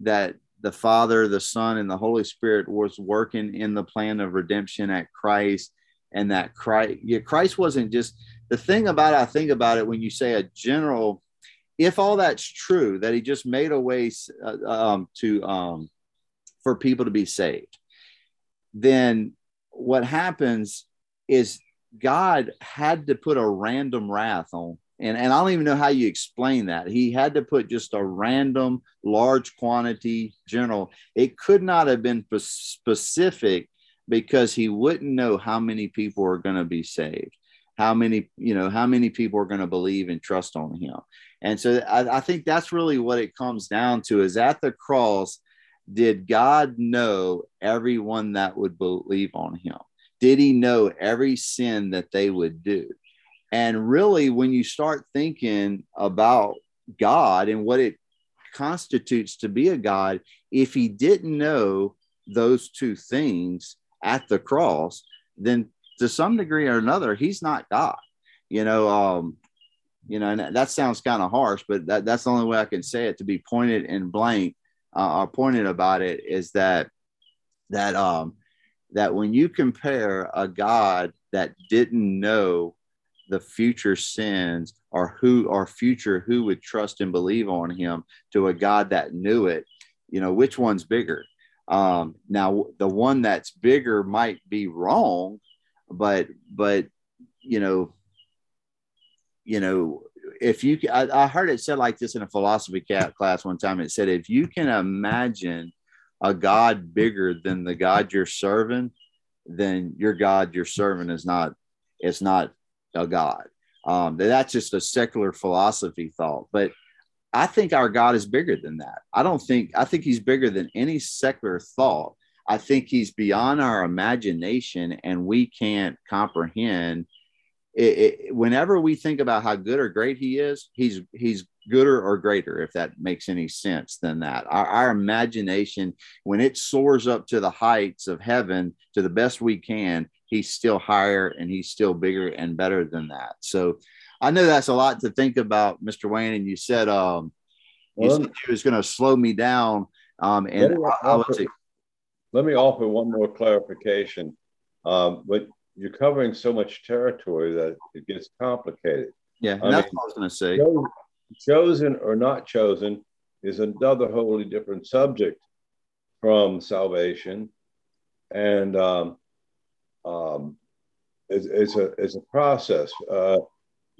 that the Father, the Son, and the Holy Spirit was working in the plan of redemption at Christ, and that Christ, yeah, Christ wasn't just the thing about it, I think about it when you say a general, if all that's true, that He just made a way uh, um, to um, for people to be saved, then what happens is God had to put a random wrath on and, and I don't even know how you explain that. He had to put just a random large quantity general. It could not have been specific because he wouldn't know how many people are going to be saved, how many, you know, how many people are going to believe and trust on him. And so I, I think that's really what it comes down to is at the cross, did God know everyone that would believe on him? Did he know every sin that they would do? And really, when you start thinking about God and what it constitutes to be a God, if he didn't know those two things at the cross, then to some degree or another, he's not God. You know, um, you know, and that sounds kind of harsh, but that, that's the only way I can say it to be pointed and blank uh, or pointed about it is that that um that when you compare a God that didn't know the future sins or who or future who would trust and believe on him to a God that knew it, you know, which one's bigger? Um, now the one that's bigger might be wrong, but but you know, you know, if you I, I heard it said like this in a philosophy class one time. It said if you can imagine a God bigger than the God you're serving, then your God you're serving is not it's not a God. Um, that's just a secular philosophy thought. But I think our God is bigger than that. I don't think, I think he's bigger than any secular thought. I think he's beyond our imagination and we can't comprehend. It, it, whenever we think about how good or great he is, he's he's gooder or greater, if that makes any sense than that. Our, our imagination, when it soars up to the heights of heaven to the best we can, he's still higher and he's still bigger and better than that. So I know that's a lot to think about, Mr. Wayne. And you said um, you well, said you was going to slow me down. Um, and let me, I, I was, let me offer one more clarification. Um, but you're covering so much territory that it gets complicated. Yeah, I that's mean, what I was going to say. Chosen or not chosen is another wholly different subject from salvation. And um, um, it's, it's, a, it's a process. Uh,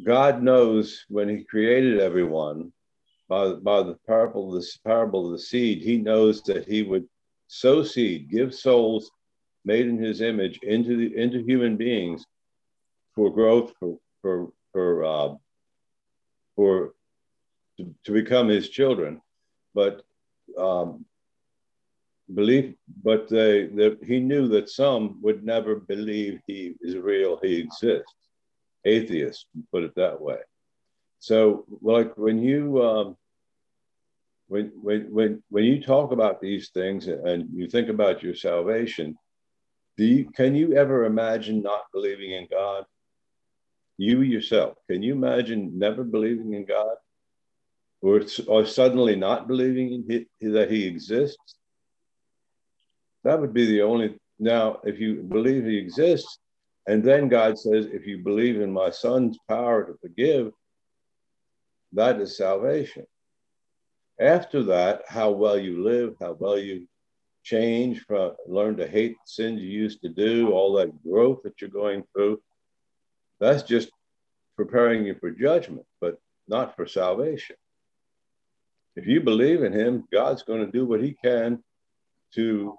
God knows when He created everyone by, by the parable, this parable of the seed, He knows that He would sow seed, give souls made in His image into the into human beings for growth, for for for uh, for to, to, become His children. But um, belief, but they, they, he knew that some would never believe he is real, he exists. Atheists, put it that way. So, like when you um, when when when when you talk about these things and you think about your salvation, do you, can you ever imagine not believing in God? You yourself, can you imagine never believing in God, or or suddenly not believing in he, that He exists? That would be the only. Now, if you believe he exists, and then God says, if you believe in my son's power to forgive, that is salvation. after that, how well you live, how well you change, from, learn to hate the sins you used to do, all that growth that you're going through, that's just preparing you for judgment, but not for salvation. If you believe in him, God's going to do what he can to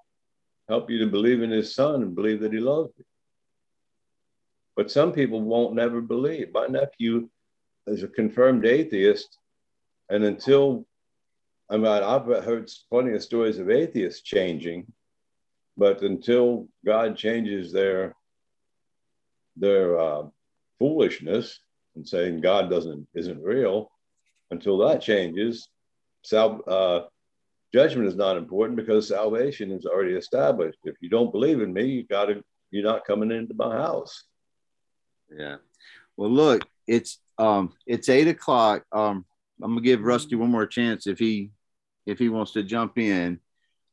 help you to believe in his son and believe that he loves you. But some people won't never believe. My nephew is a confirmed atheist, and until I mean, I've heard plenty of stories of atheists changing, but until God changes their their uh, foolishness and saying God doesn't isn't real, until that changes, sal- uh, judgment is not important because salvation is already established. If you don't believe in me, you got to you're not coming into my house. Yeah. Well, look, it's um it's eight o'clock. Um, I'm gonna give Rusty one more chance if he if he wants to jump in.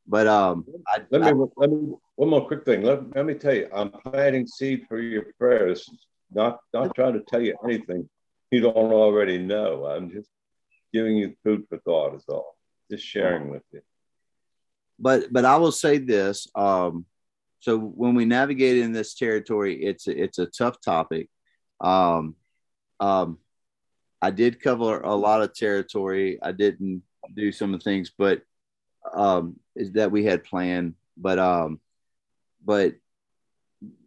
But um, I, let me I, let me one more quick thing. Let, let me tell you, I'm planting seed for your prayers. Not not trying to tell you anything you don't already know. I'm just giving you food for thought. Is all. Just sharing with you. But but I will say this. Um, so when we navigate in this territory, it's it's a tough topic. Um, um, I did cover a lot of territory. I didn't do some of the things, but um, is that we had planned. But um, but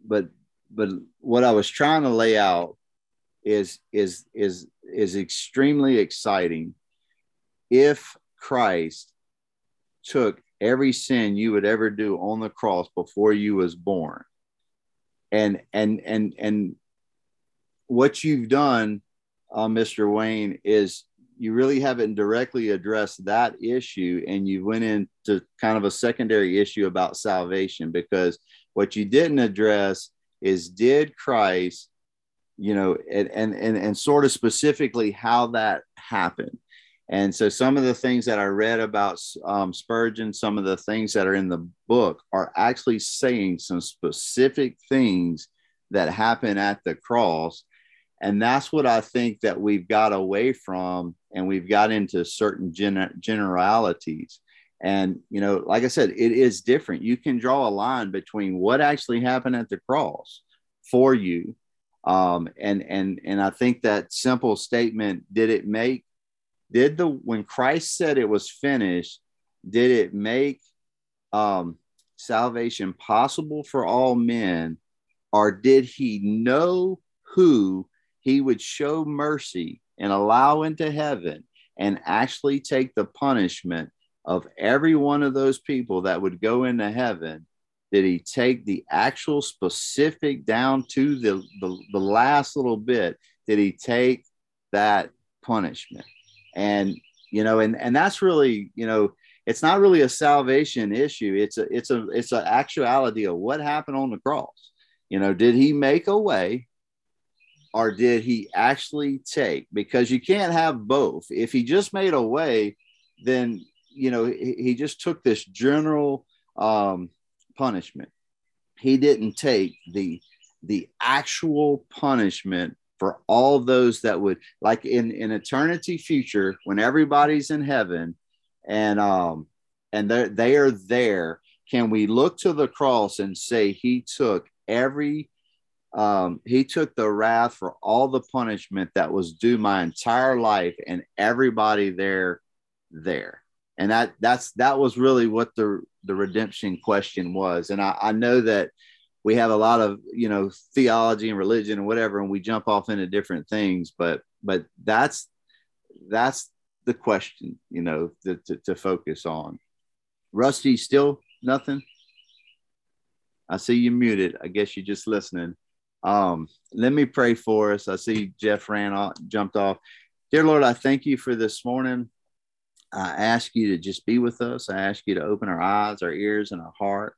but but what I was trying to lay out is is is is extremely exciting. If Christ took every sin you would ever do on the cross before you was born, and and and and what you've done, uh, Mr. Wayne, is you really haven't directly addressed that issue and you went into kind of a secondary issue about salvation because what you didn't address is did christ you know and and and, and sort of specifically how that happened and so some of the things that i read about um, spurgeon some of the things that are in the book are actually saying some specific things that happen at the cross. And that's what i think that we've got away from and we've got into certain gen- generalities. And you know like i said it is different. You can draw a line between what actually happened at the cross for you um, and and and i think that simple statement did it make did the when christ said it was finished did it make um, salvation possible for all men? Or did he know who he would show mercy and allow into heaven and actually take the punishment of every one of those people that would go into heaven? Did he take the actual specific down to the, the, the last little bit? Did he take that punishment and you know and and that's really you know it's not really a salvation issue it's a it's a it's an actuality of what happened on the cross you know did he make a way or did he actually take? Because you can't have both. If he just made a way, then you know he, he just took this general um, punishment. He didn't take the the actual punishment for all those that would like in in eternity future when everybody's in heaven and um and they they are there can we look to the cross and say he took every um, he took the wrath for all the punishment that was due my entire life and everybody there there? And that that's that was really what the the redemption question was. And I, I know that we have a lot of you know theology and religion and whatever and we jump off into different things but but that's that's the question you know to, to, to focus on rusty still nothing i see you muted i guess you're just listening um, let me pray for us. I see Jeff ran off, jumped off. Dear Lord, I thank you for this morning. I ask you to just be with us. I ask you to open our eyes, our ears, and our heart.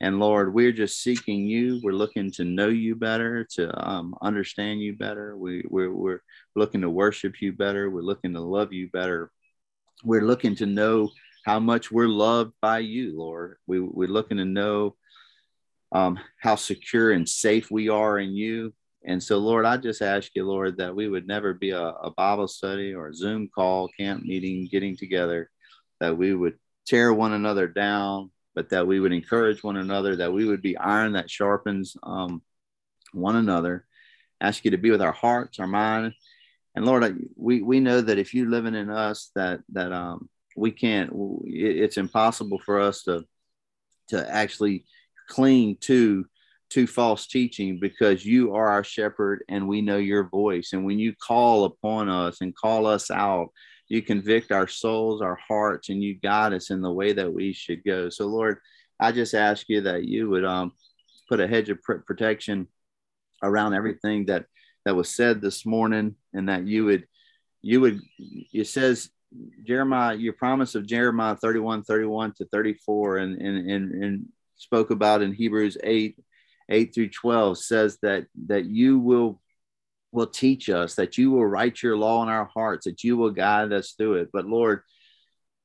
And Lord, we're just seeking you. We're looking to know you better, to um, understand you better. We, we're, we're looking to worship you better. We're looking to love you better. We're looking to know how much we're loved by you, Lord. We, we're looking to know um, how secure and safe we are in you. And so, Lord, I just ask you, Lord, that we would never be a, a Bible study or a Zoom call, camp meeting, getting together, that we would tear one another down, but that we would encourage one another, that we would be iron that sharpens um, one another. Ask you to be with our hearts, our mind, and Lord, we we know that if you're living in us, that that um, we can't. It's impossible for us to to actually cling to to false teaching because you are our shepherd and we know your voice. And when you call upon us and call us out, you convict our souls, our hearts, and you guide us in the way that we should go. So, Lord, I just ask you that you would um, put a hedge of pr- protection around everything that that was said this morning, and that you would you would it says Jeremiah, your promise of Jeremiah 31, 31 to 34, and and and, and spoke about in Hebrews 8 8 through 12 says that that you will will teach us that you will write your law in our hearts that you will guide us through it. But lord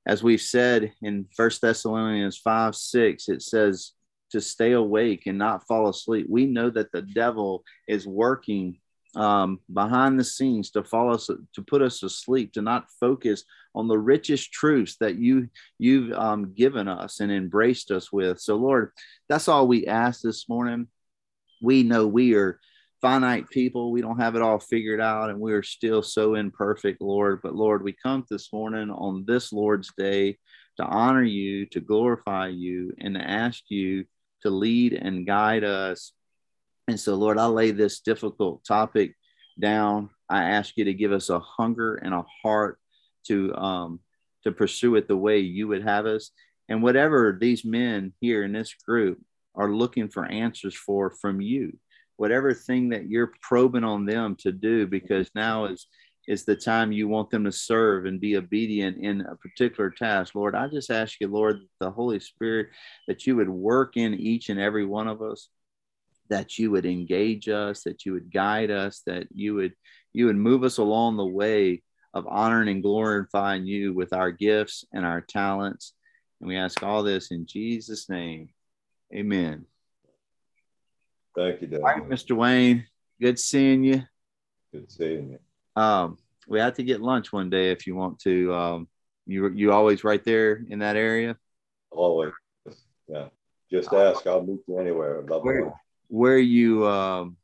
as we've said in first thessalonians 5 6 it says to stay awake and not fall asleep. We know that the devil is working um, behind the scenes to fall us to put us asleep to not focus on the richest truths that you you've um, given us and embraced us with. So lord that's all we ask this morning. We know we are finite people. We don't have it all figured out and we are still so imperfect, Lord. But Lord, we come this morning on this Lord's day to honor you, to glorify you, and to ask you to lead and guide us. And so, Lord, I lay this difficult topic down. I ask you to give us a hunger and a heart to um, to pursue it the way you would have us. And whatever these men here in this group are looking for answers for from you whatever thing that you're probing on them to do because now is is the time you want them to serve and be obedient in a particular task. Lord i just ask you lord the holy spirit that you would work in each and every one of us that you would engage us that you would guide us that you would you would move us along the way of honoring and glorifying you with our gifts and our talents. And we ask all this in jesus name. Amen. Thank you, Dad. All right, Mr. Wayne. Good seeing you. Good seeing you. Um, we have to get lunch one day if you want to. Um, you you always right there in that area. Always, yeah. Just ask. I'll meet you anywhere. Where, where you um,